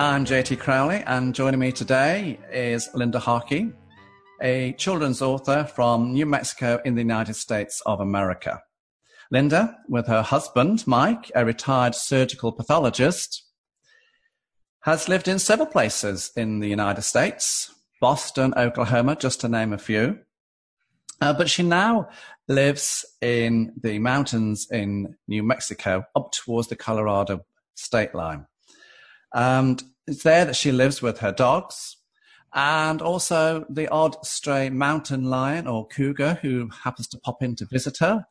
I'm JT Crowley, and joining me today is Linda Harkey, a children's author from New Mexico in the United States of America. Linda, with her husband, Mike, a retired surgical pathologist, has lived in several places in the United States, Boston, Oklahoma, just to name a few. Uh, but she now lives in the mountains in New Mexico, up towards the Colorado state line. And it's there that she lives with her dogs and also the odd stray mountain lion or cougar who happens to pop in to visit her.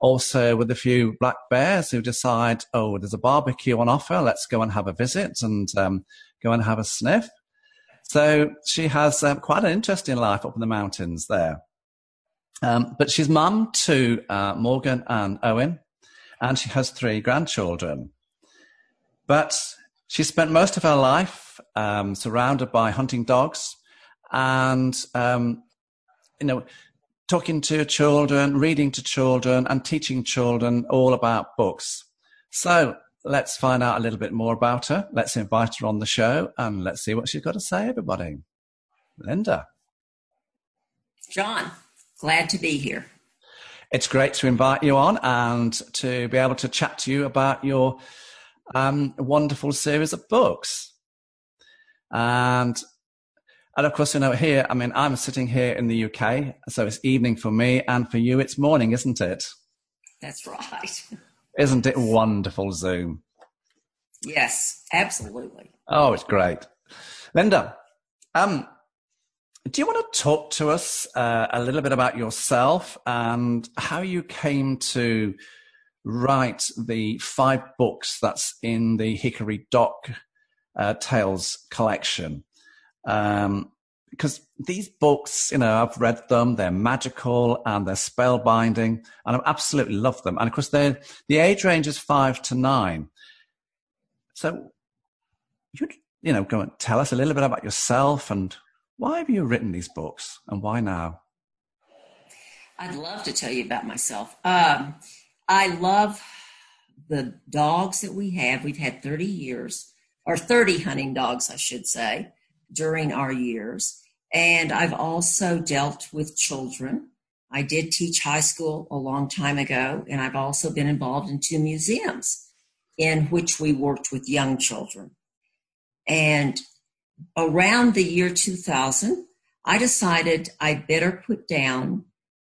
Also with a few black bears who decide, oh, there's a barbecue on offer. Let's go and have a visit and um, go and have a sniff. So she has um, quite an interesting life up in the mountains there. Um, but she's mum to uh, Morgan and Owen, and she has three grandchildren. But she spent most of her life um, surrounded by hunting dogs and, um, you know, talking to children, reading to children, and teaching children all about books. So let's find out a little bit more about her. Let's invite her on the show and let's see what she's got to say, everybody. Linda. John, glad to be here. It's great to invite you on and to be able to chat to you about your um, wonderful series of books. And and of course, you know, here, I mean, I'm sitting here in the UK, so it's evening for me, and for you, it's morning, isn't it? That's right. Isn't it wonderful, Zoom? Yes, absolutely. Oh, it's great. Linda, um, do you want to talk to us uh, a little bit about yourself and how you came to write the five books that's in the Hickory Dock uh, Tales collection. Um, because these books, you know, I've read them, they're magical and they're spellbinding, and I absolutely love them. And of course, they the age range is five to nine. So, you you know, go and tell us a little bit about yourself and why have you written these books and why now? I'd love to tell you about myself. Um, I love the dogs that we have. We've had 30 years, or 30 hunting dogs, I should say, during our years. And I've also dealt with children. I did teach high school a long time ago, and I've also been involved in two museums in which we worked with young children. And around the year 2000, I decided I'd better put down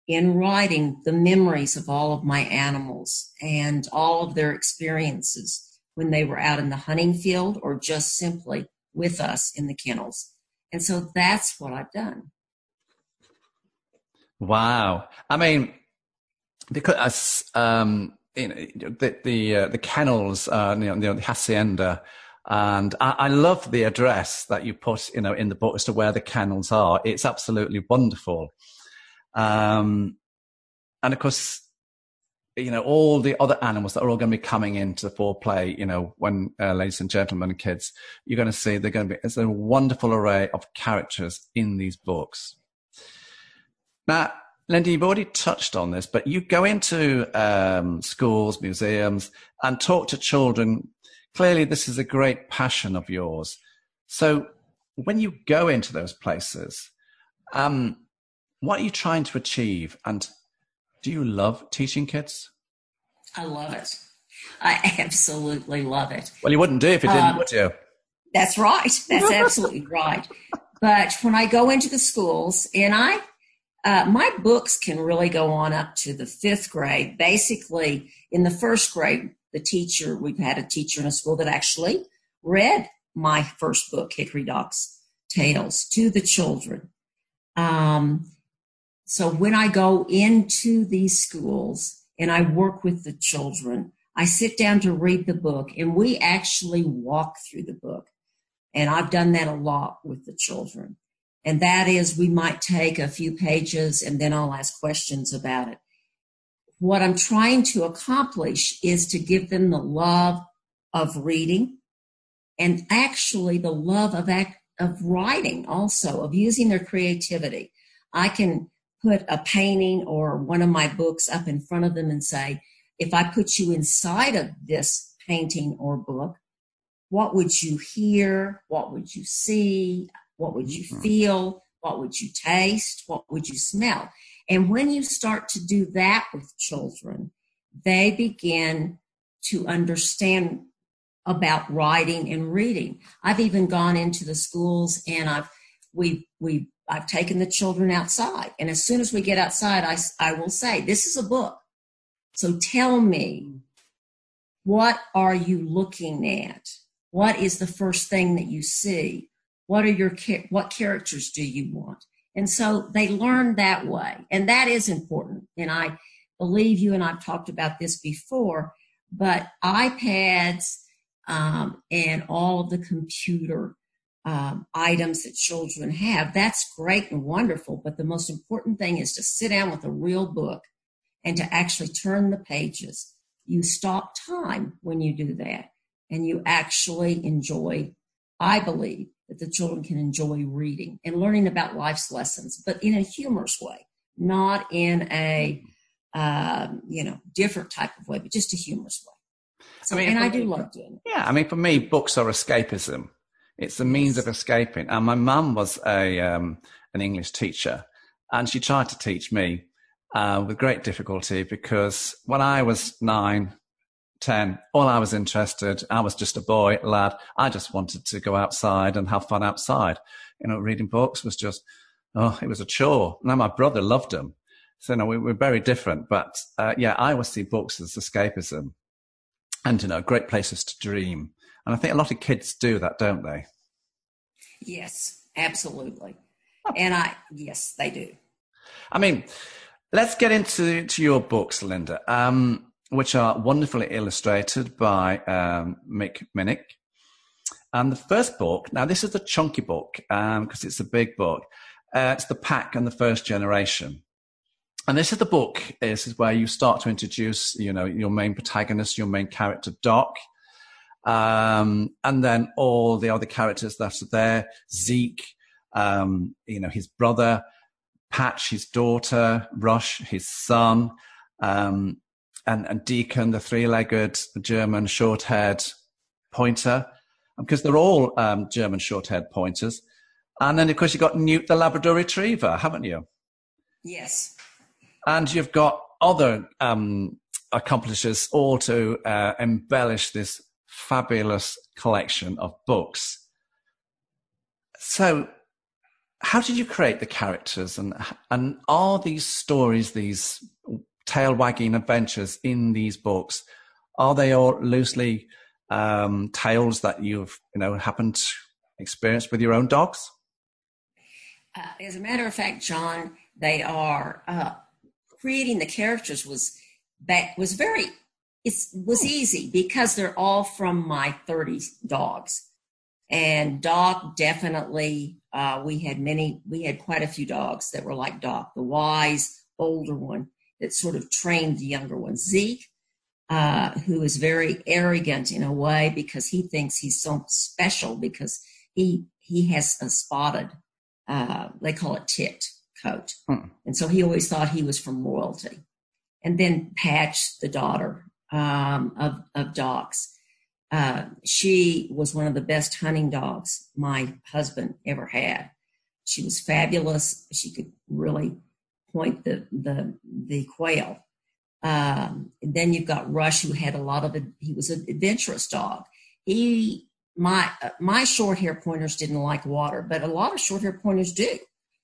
in writing the memories of all of my animals and all of their experiences when they were out in the hunting field or just simply with us in the kennels. And so that's what I've done. Wow. I mean, because um, you know, the the, uh, the kennels, uh, you know, the hacienda, and I, I, love the address that you put, you know, in the book as to where the kennels are. It's absolutely wonderful. Um, and of course, you know, all the other animals that are all going to be coming into the foreplay, you know, when, uh, ladies and gentlemen, kids, you're going to see they're going to be, it's a wonderful array of characters in these books. Now, Linda, you've already touched on this, but you go into um, schools, museums, and talk to children. Clearly, this is a great passion of yours. So, when you go into those places, um, what are you trying to achieve? And do you love teaching kids? I love it. I absolutely love it. Well, you wouldn't do if you didn't, um, would you? That's right. That's absolutely right. But when I go into the schools, and I, uh, my books can really go on up to the fifth grade. Basically, in the first grade, the teacher, we've had a teacher in a school that actually read my first book, Hickory Dock's Tales, to the children. Um, so when I go into these schools and I work with the children, I sit down to read the book and we actually walk through the book. And I've done that a lot with the children. And that is, we might take a few pages and then I'll ask questions about it. What I'm trying to accomplish is to give them the love of reading and actually the love of act, of writing also, of using their creativity. I can put a painting or one of my books up in front of them and say, if I put you inside of this painting or book, what would you hear? What would you see? What would you mm-hmm. feel? What would you taste? What would you smell? And when you start to do that with children, they begin to understand about writing and reading. I've even gone into the schools and I've we we I've taken the children outside, and as soon as we get outside, I I will say, "This is a book, so tell me, what are you looking at? What is the first thing that you see? What are your what characters do you want?" And so they learn that way, and that is important. And I believe you and I've talked about this before, but iPads um, and all of the computer um, items that children have. That's great and wonderful, but the most important thing is to sit down with a real book and to actually turn the pages. You stop time when you do that, and you actually enjoy, I believe, that the children can enjoy reading and learning about life's lessons, but in a humorous way, not in a um, you know different type of way, but just a humorous way. So, I mean, and I do love doing it. Yeah, I mean, for me, books are escapism. It's a means of escaping. And my mum was a um, an English teacher, and she tried to teach me uh, with great difficulty because when I was nine, ten, all I was interested, I was just a boy, lad. I just wanted to go outside and have fun outside. You know, reading books was just, oh, it was a chore. Now my brother loved them. So, you know, we, are very different. But uh, yeah, I always see books as escapism and you know great places to dream and i think a lot of kids do that don't they? Yes absolutely. Oh. and i yes they do. I mean let's get into to your books linda um, which are wonderfully illustrated by um, mick minnick. And the first book now this is the chunky book because um, it's a big book. Uh, it's the pack and the first generation. And this is the book. This is where you start to introduce, you know, your main protagonist, your main character, Doc, um, and then all the other characters that are there: Zeke, um, you know, his brother, Patch, his daughter, Rush, his son, um, and, and Deacon, the three-legged German short-haired pointer, because they're all um, German short-haired pointers. And then, of course, you've got Newt, the Labrador Retriever, haven't you? Yes and you've got other um, accomplishers all to uh, embellish this fabulous collection of books. So, how did you create the characters, and and are these stories, these tail wagging adventures in these books, are they all loosely um, tales that you've you know happened to experience with your own dogs? Uh, as a matter of fact, John, they are. Uh, creating the characters was back was very it was hmm. easy because they're all from my 30 dogs and doc definitely uh, we had many we had quite a few dogs that were like doc the wise older one that sort of trained the younger ones zeke uh, who is very arrogant in a way because he thinks he's so special because he he has a spotted uh, they call it ticked coat. Hmm. And so he always thought he was from royalty. And then Patch, the daughter um, of, of dogs, uh, she was one of the best hunting dogs my husband ever had. She was fabulous. She could really point the the the quail. Um, then you've got Rush, who had a lot of. He was an adventurous dog. He my my short hair pointers didn't like water, but a lot of short hair pointers do.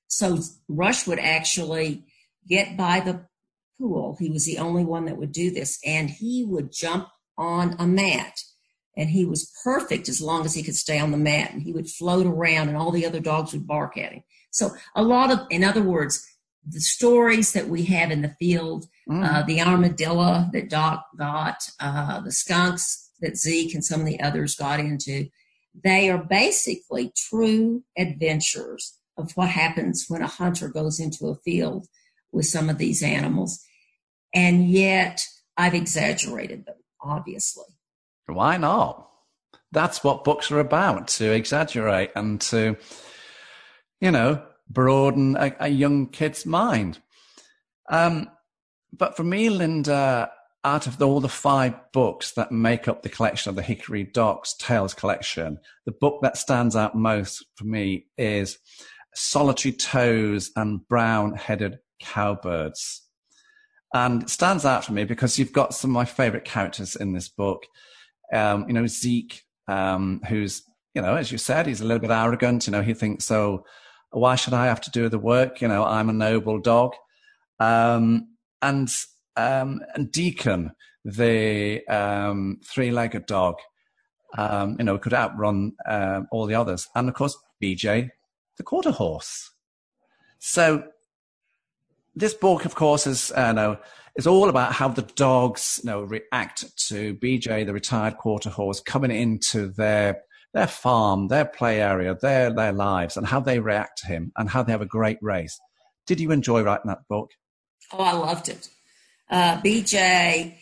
So Rush would actually get by the pool. He was the only one that would do this, and he would jump on a mat. And he was perfect as long as he could stay on the mat. And he would float around, and all the other dogs would bark at him. So, a lot of, in other words, the stories that we have in the field, mm. uh, the armadillo that Doc got, uh, the skunks that Zeke and some of the others got into, They are basically true adventures of what happens when a hunter goes into a field with some of these animals. And yet I've exaggerated them, obviously. Why not? That's what books are about to exaggerate and to, you know, broaden a, a young kid's mind. Um, but for me, Linda, out of all the five books that make up the collection of the Hickory Docks Tales collection, the book that stands out most for me is Solitary Toes and Brown Headed Cowbirds. And it stands out for me because you've got some of my favorite characters in this book. Um, you know, Zeke, um, who's, you know, as you said, he's a little bit arrogant. You know, he thinks, so why should I have to do the work? You know, I'm a noble dog. Um, and um, and Deacon, the um, three-legged dog, um, you know, could outrun um, all the others, and of course BJ, the quarter horse. So this book, of course, is uh, know, is all about how the dogs you know react to BJ, the retired quarter horse, coming into their their farm, their play area, their their lives, and how they react to him, and how they have a great race. Did you enjoy writing that book? Oh, I loved it. Uh, BJ,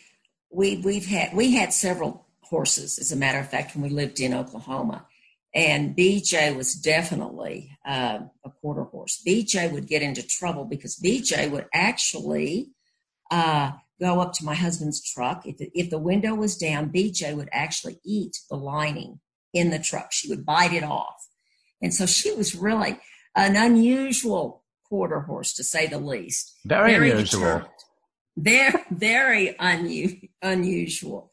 we we've had we had several horses, as a matter of fact, when we lived in Oklahoma, and BJ was definitely uh, a quarter horse. BJ would get into trouble because BJ would actually uh, go up to my husband's truck. If the, if the window was down, BJ would actually eat the lining in the truck. She would bite it off, and so she was really an unusual quarter horse, to say the least. Very, very unusual. Determined. Very, very unu- unusual.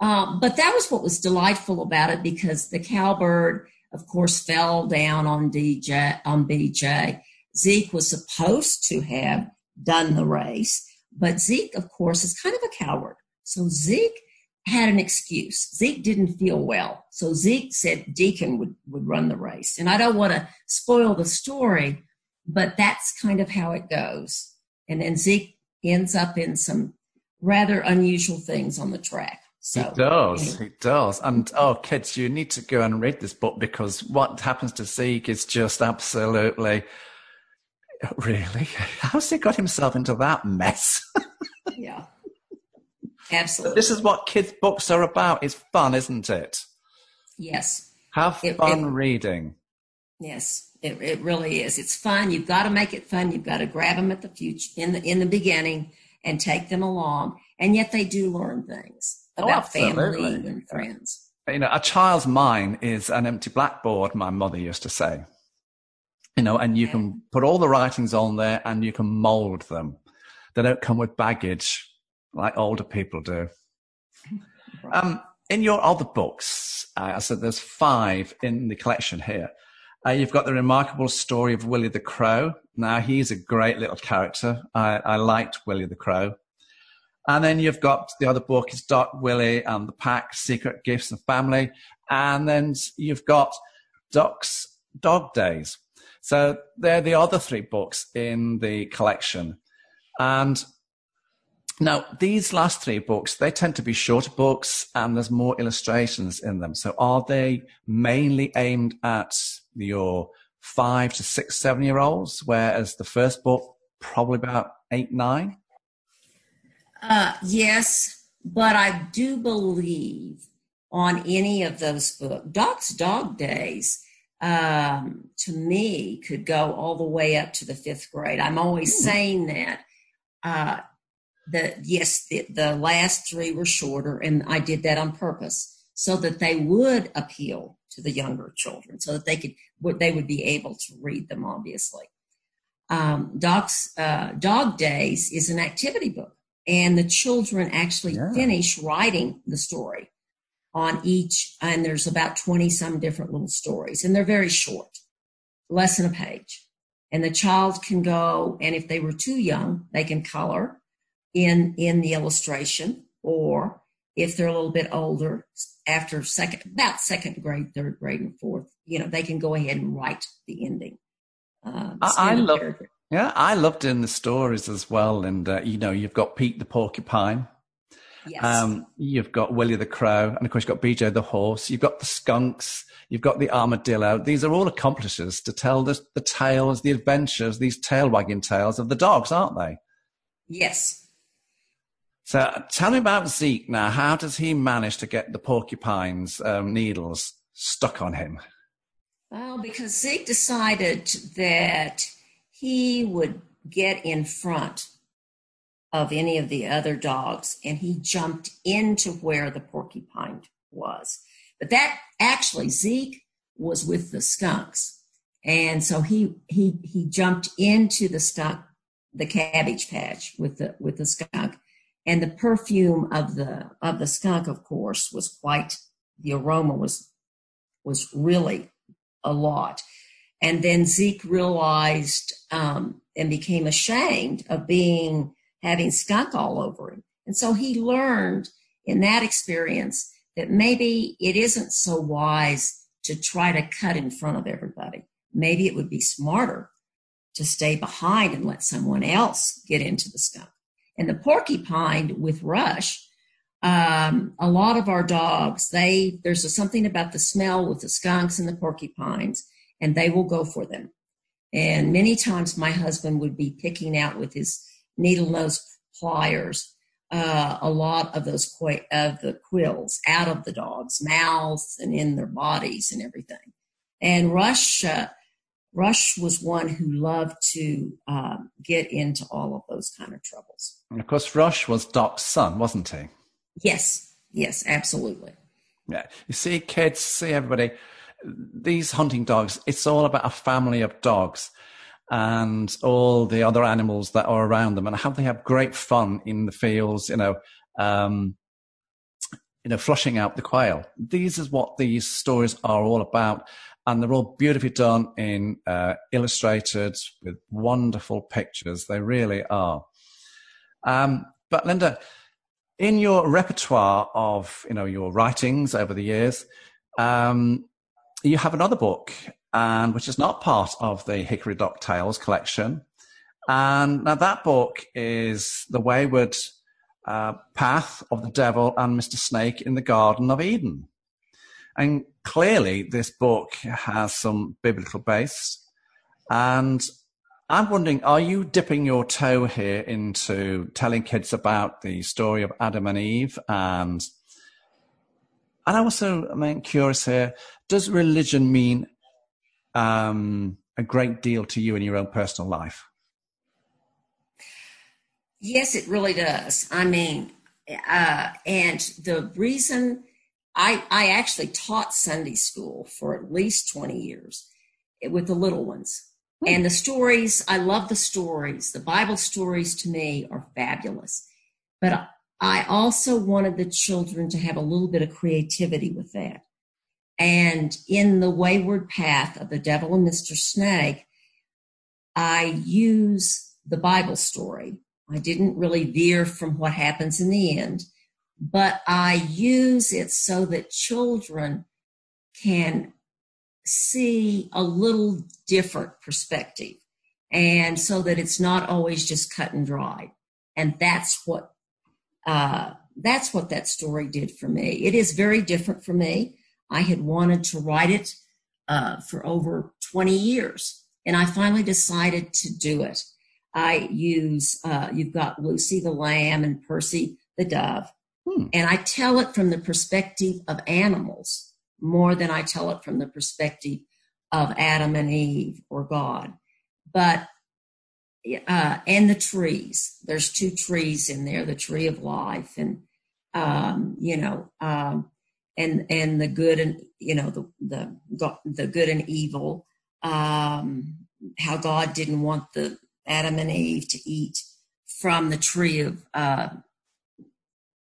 Um, but that was what was delightful about it because the cowbird, of course, fell down on DJ on BJ. Zeke was supposed to have done the race, but Zeke, of course, is kind of a coward. So Zeke had an excuse. Zeke didn't feel well. So Zeke said Deacon would, would run the race. And I don't want to spoil the story, but that's kind of how it goes. And then Zeke ends up in some rather unusual things on the track. So, it does. It does. And oh, kids, you need to go and read this book because what happens to Zeke is just absolutely. Really? How's he got himself into that mess? yeah. Absolutely. But this is what kids' books are about. It's fun, isn't it? Yes. Have it, fun it, reading. Yes, it, it really is. It's fun. You've got to make it fun. You've got to grab them at the future in the in the beginning and take them along. And yet they do learn things about oh, family and friends. You know, a child's mind is an empty blackboard, my mother used to say. You know, and you okay. can put all the writings on there and you can mold them. They don't come with baggage like older people do. right. um, in your other books, uh, I said there's five in the collection here. Uh, you've got the remarkable story of Willie the Crow. Now, he's a great little character. I, I liked Willie the Crow. And then you've got the other book is Doc Willie and the Pack, Secret Gifts and Family. And then you've got Doc's Dog Days. So they're the other three books in the collection. And now these last three books, they tend to be shorter books and there's more illustrations in them. So are they mainly aimed at your five to six, seven year olds? Whereas the first book, probably about eight, nine? Uh, yes, but I do believe on any of those books, Doc's Dog Days, um, to me, could go all the way up to the fifth grade. I'm always mm. saying that. Uh, that yes, the, the last three were shorter, and I did that on purpose so that they would appeal to the younger children, so that they could they would be able to read them. Obviously, um, Doc's uh, Dog Days is an activity book and the children actually yeah. finish writing the story on each and there's about 20 some different little stories and they're very short less than a page and the child can go and if they were too young they can color in in the illustration or if they're a little bit older after second about second grade third grade and fourth you know they can go ahead and write the ending uh, I, I love character. Yeah, I loved in the stories as well. And, uh, you know, you've got Pete the porcupine Yes. Um, you've got Willie the Crow, and of course, you've got BJ the Horse, you've got the Skunks, you've got the Armadillo. These are all accomplices to tell the, the tales, the adventures, these tail wagging tales of the dogs, aren't they? yes. So tell me about Zeke now. How does he manage to get the porcupine's um, needles stuck on him? Well, because Zeke decided that he would get in front of any of the other dogs and he jumped into where the porcupine was. But that actually, Zeke was with the skunks. And so he, he, he jumped into the skunk, the cabbage patch with the, with the skunk. And the perfume of the, of the skunk, of course, was quite, the aroma was, was really a lot. And then Zeke realized um, and became ashamed of being having skunk all over him. And so he learned in that experience that maybe it isn't so wise to try to cut in front of everybody. Maybe it would be smarter to stay behind and let someone else get into the skunk. And the porcupine with Rush, um, a lot of our dogs, they there's a, something about the smell with the skunks and the porcupines, and they will go for them. And many times my husband would be picking out with his needle nose pliers uh, a lot of those qu- of the quills out of the dogs' mouths and in their bodies and everything. And Rush, uh, Rush was one who loved to um, get into all of those kind of troubles. And of course, Rush was Doc's son, wasn't he? Yes, yes, absolutely. Yeah. You see, kids, see everybody, these hunting dogs, it's all about a family of dogs and all the other animals that are around them and how they have great fun in the fields, you know, um, you know, flushing out the quail. These is what these stories are all about. And they're all beautifully done in uh, illustrated with wonderful pictures. They really are. Um, but Linda, in your repertoire of you know your writings over the years, um, you have another book, and which is not part of the Hickory Dock Tales collection. And now that book is The Wayward uh, Path of the Devil and Mr. Snake in the Garden of Eden. And clearly, this book has some biblical base. And I'm wondering, are you dipping your toe here into telling kids about the story of Adam and Eve? And and I also am curious here: Does religion mean um, a great deal to you in your own personal life? Yes, it really does. I mean, uh, and the reason I I actually taught Sunday school for at least twenty years with the little ones. And the stories, I love the stories. The Bible stories to me are fabulous. But I also wanted the children to have a little bit of creativity with that. And in the wayward path of the devil and Mr. Snake, I use the Bible story. I didn't really veer from what happens in the end, but I use it so that children can see a little different perspective and so that it's not always just cut and dried. And that's what uh, that's what that story did for me. It is very different for me. I had wanted to write it uh, for over 20 years, and I finally decided to do it. I use, uh, you've got Lucy the lamb and Percy the dove, hmm. and I tell it from the perspective of animals more than I tell it from the perspective of Adam and Eve or God. But uh, and the trees. There's two trees in there: the tree of life, and um, you know, um, and and the good and you know the the the good and evil. Um, how God didn't want the Adam and Eve to eat from the tree of uh,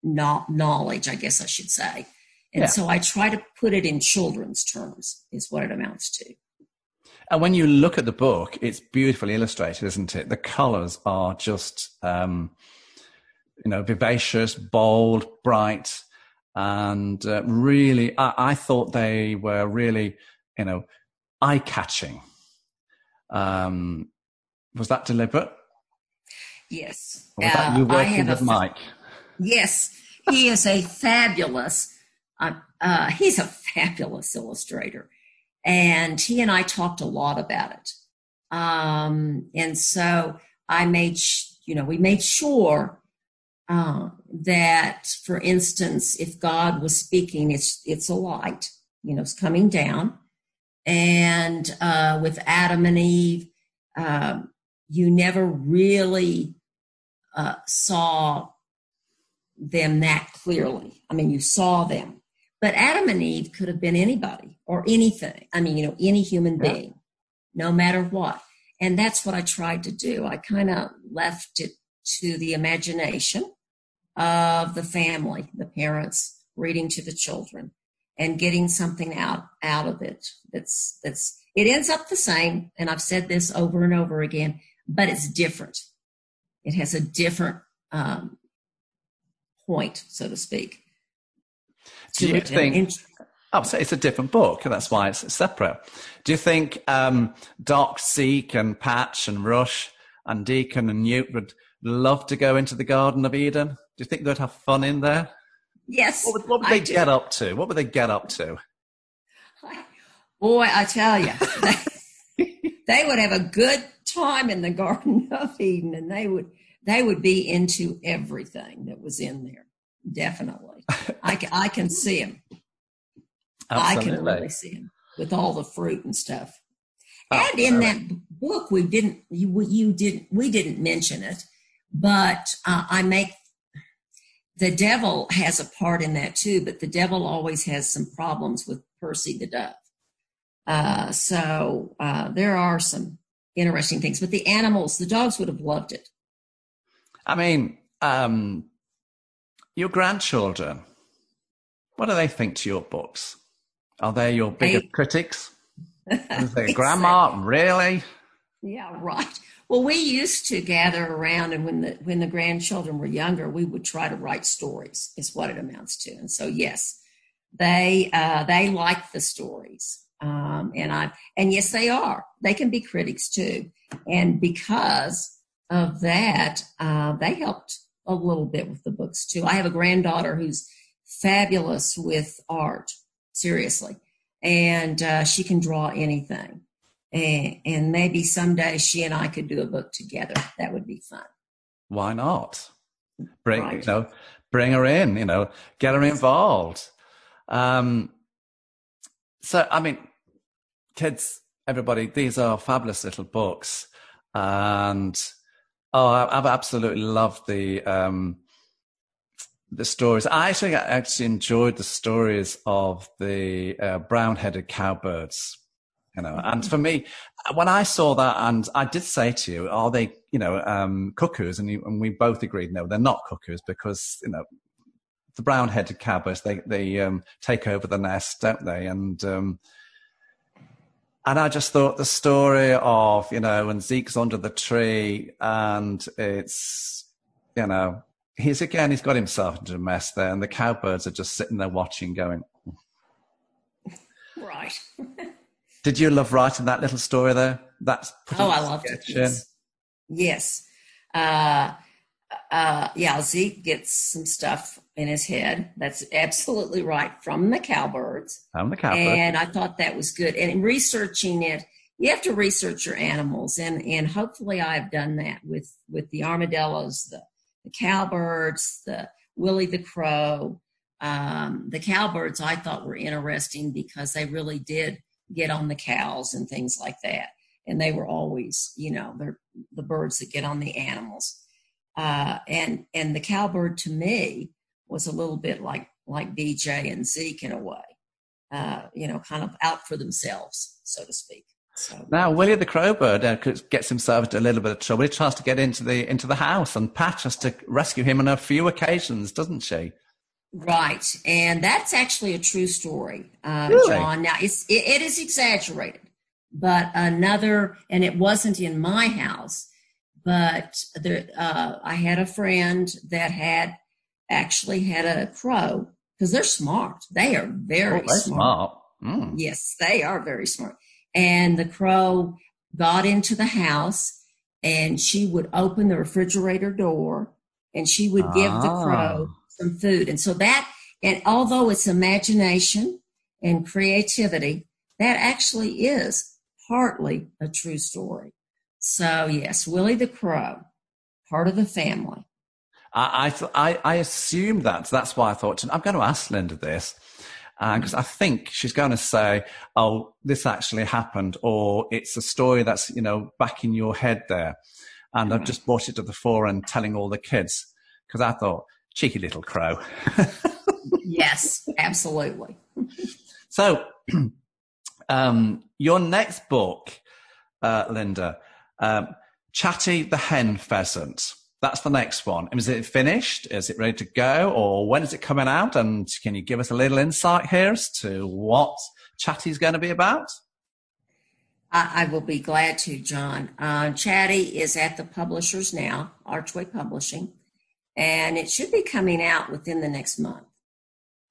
knowledge, I guess I should say. And yeah. so I try to put it in children's terms, is what it amounts to. And when you look at the book, it's beautifully illustrated, isn't it? The colors are just, um, you know, vivacious, bold, bright, and uh, really, I, I, thought they were really, you know, eye catching. Um, was that deliberate? Yes. Or was that you uh, working with Mike? Yes. he is a fabulous, uh, uh, he's a fabulous illustrator. And he and I talked a lot about it. Um, and so I made, sh- you know, we made sure uh, that, for instance, if God was speaking, it's it's a light, you know, it's coming down, and uh, with Adam and Eve, uh, you never really uh, saw them that clearly. I mean, you saw them, but Adam and Eve could have been anybody or anything. I mean, you know, any human being, no matter what. And that's what I tried to do. I kind of left it to the imagination of the family, the parents reading to the children and getting something out out of it that's that's it ends up the same. And i've said this over and over again but it's different. It has a different um, point so to speak. Do you think oh, so it's a different book and that's why it's separate. Do you think um, doc zeke and patch and rush and deacon and newt would love to go into the garden of eden you think they'd have fun in there? Yes. What would, what would they do. get up to? What would they get up to? Boy, I tell you, they, they would have a good time in the Garden of Eden, and they would they would be into everything that was in there. Definitely, I can, I can see them. Absolutely. I can really see them with all the fruit and stuff. Oh, and in that book, we didn't you, you didn't we didn't mention it, but uh, I make the devil has a part in that too, but the devil always has some problems with Percy the dove. Uh, so uh, there are some interesting things, but the animals, the dogs would have loved it. I mean, um, your grandchildren, what do they think to your books? Are they your bigger critics? They, Grandma, really? Yeah, right. Well, we used to gather around, and when the when the grandchildren were younger, we would try to write stories. Is what it amounts to. And so, yes, they uh, they like the stories, um, and I and yes, they are. They can be critics too, and because of that, uh, they helped a little bit with the books too. I have a granddaughter who's fabulous with art, seriously, and uh, she can draw anything and, and maybe someday she and I could do a book together. That would be fun. Why not? Bring right. you know, bring her in. You know, get her involved. Um, so I mean, kids, everybody, these are fabulous little books, and oh, I've absolutely loved the um, the stories. I actually actually enjoyed the stories of the uh, brown-headed cowbirds you know. And for me when i saw that and i did say to you are they you know um, cuckoos? And, you, and we both agreed no they're not cuckoos because you know the brown-headed cowbirds they they um, take over the nest don't they? And um, and I just thought the story of you know when Zeke's under the tree and it's you know he's again he's got himself into a mess there and the cowbirds are just sitting there watching going right Did you love writing that little story there? That's oh, I loved it. Yes, yes. Uh, uh, yeah. Zeke gets some stuff in his head. That's absolutely right from the cowbirds. From the cowbirds, and I thought that was good. And in researching it, you have to research your animals, and and hopefully I've done that with with the armadillos, the the cowbirds, the Willie the crow. Um, the cowbirds I thought were interesting because they really did get on the cows and things like that. And they were always, you know, they're the birds that get on the animals. Uh, and and the cowbird to me was a little bit like like BJ and Zeke in a way, uh, you know, kind of out for themselves, so to speak. So, now Willie the Crowbird uh, gets himself into a little bit of trouble. He tries to get into the into the house, and Pat has to rescue him on a few occasions, doesn't she? Right, and that's actually a true story, uh, really? John. Now it's it, it is exaggerated, but another, and it wasn't in my house, but there, uh, I had a friend that had actually had a crow because they're smart. They are very oh, smart. smart. Mm. Yes, they are very smart. And the crow got into the house, and she would open the refrigerator door, and she would give ah. the crow some food. And so that, and although it's imagination and creativity, that actually is partly a true story. So yes, Willie the Crow, part of the family. I I, I assumed that. That's why I thought I'm going to ask Linda this because uh, I think she's going to say, "Oh, this actually happened," or it's a story that's you know back in your head there, and I've just brought it to the fore and telling all the kids because I thought, cheeky little crow. yes, absolutely. so, um, your next book, uh, Linda, um, Chatty the Hen Pheasant. That's the next one. Is it finished? Is it ready to go? Or when is it coming out? And can you give us a little insight here as to what Chatty's going to be about? I, I will be glad to, John. Uh, Chatty is at the publishers now, Archway Publishing, and it should be coming out within the next month.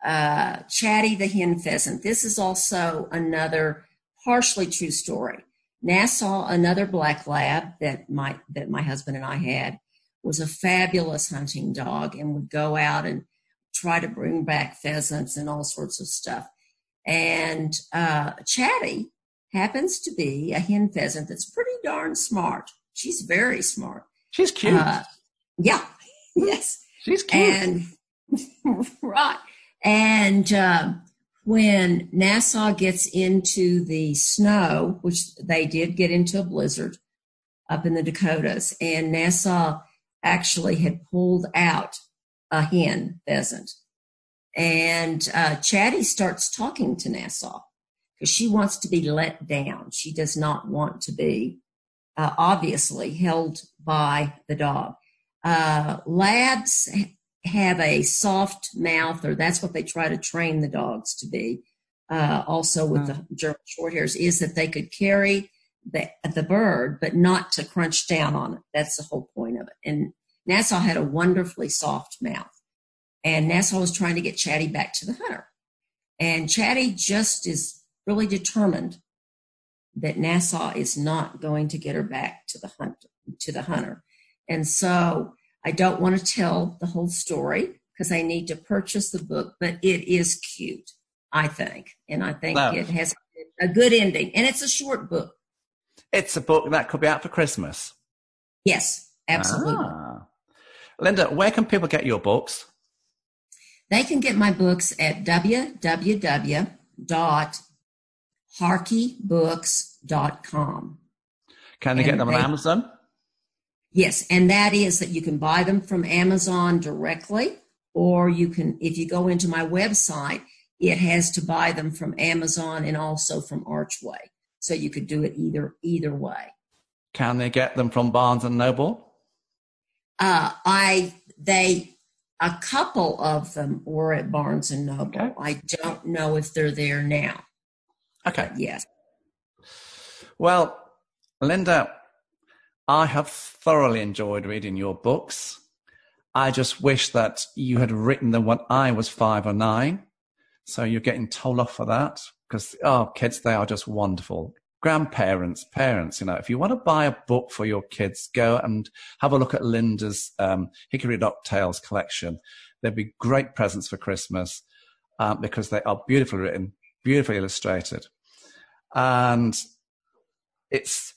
Uh, Chatty the Hen Pheasant. This is also another partially true story. Nassau, another black lab that my that my husband and I had, was a fabulous hunting dog and would go out and try to bring back pheasants and all sorts of stuff. And uh, Chatty happens to be a hen pheasant that's pretty darn smart. She's very smart. She's cute. Uh, yeah. Yes. She's cute. And right. And uh, when Nassau gets into the snow, which they did get into a blizzard up in the Dakotas, and Nassau actually had pulled out a hen pheasant. And uh, Chatty starts talking to Nassau because she wants to be let down. She does not want to be uh, obviously held by the dog. Uh, labs have a soft mouth, or that's what they try to train the dogs to be. Uh, also, with the German short hairs, is that they could carry the, the bird, but not to crunch down on it. That's the whole point of it. And Nassau had a wonderfully soft mouth. And Nassau was trying to get Chatty back to the hunter. And Chatty just is really determined that Nassau is not going to get her back to the hunt to the hunter. And so I don't want to tell the whole story because I need to purchase the book, but it is cute, I think. And I think no. it has a good ending. And it's a short book. It's a book that could be out for Christmas. Yes, absolutely. Ah. Linda, where can people get your books? They can get my books at www.harkeybooks.com. Can they and get them on Amazon? Yes, and that is that you can buy them from Amazon directly, or you can, if you go into my website, it has to buy them from Amazon and also from Archway. So you could do it either either way. Can they get them from Barnes and Noble? Uh, I they a couple of them were at Barnes and Noble. Okay. I don't know if they're there now. Okay. Yes. Well, Linda, I have thoroughly enjoyed reading your books. I just wish that you had written them when I was five or nine. So you're getting told off for that because, oh, kids, they are just wonderful. Grandparents, parents, you know, if you want to buy a book for your kids, go and have a look at Linda's um, Hickory Dock Tales collection. They'd be great presents for Christmas um, because they are beautifully written, beautifully illustrated. And it's,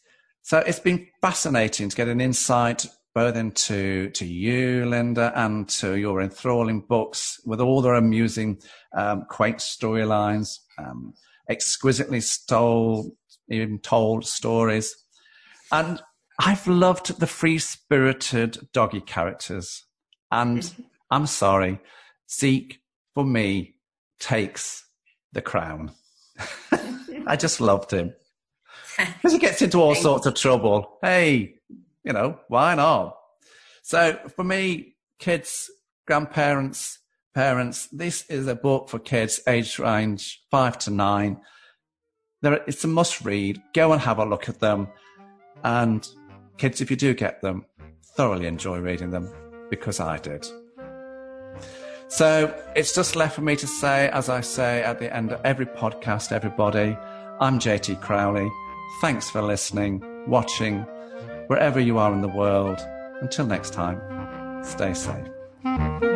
so it's been fascinating to get an insight both into to you, Linda, and to your enthralling books with all their amusing, um, quaint storylines, um, exquisitely stole, even told stories. And I've loved the free spirited doggy characters. And I'm sorry, Zeke, for me, takes the crown. I just loved him. Because he gets into all sorts of trouble. Hey, you know, why not? So for me, kids, grandparents, parents, this is a book for kids age range five to nine. There, it's a must read. Go and have a look at them. And kids, if you do get them, thoroughly enjoy reading them because I did. So it's just left for me to say, as I say at the end of every podcast, everybody, I'm JT Crowley. Thanks for listening, watching, wherever you are in the world. Until next time, stay safe.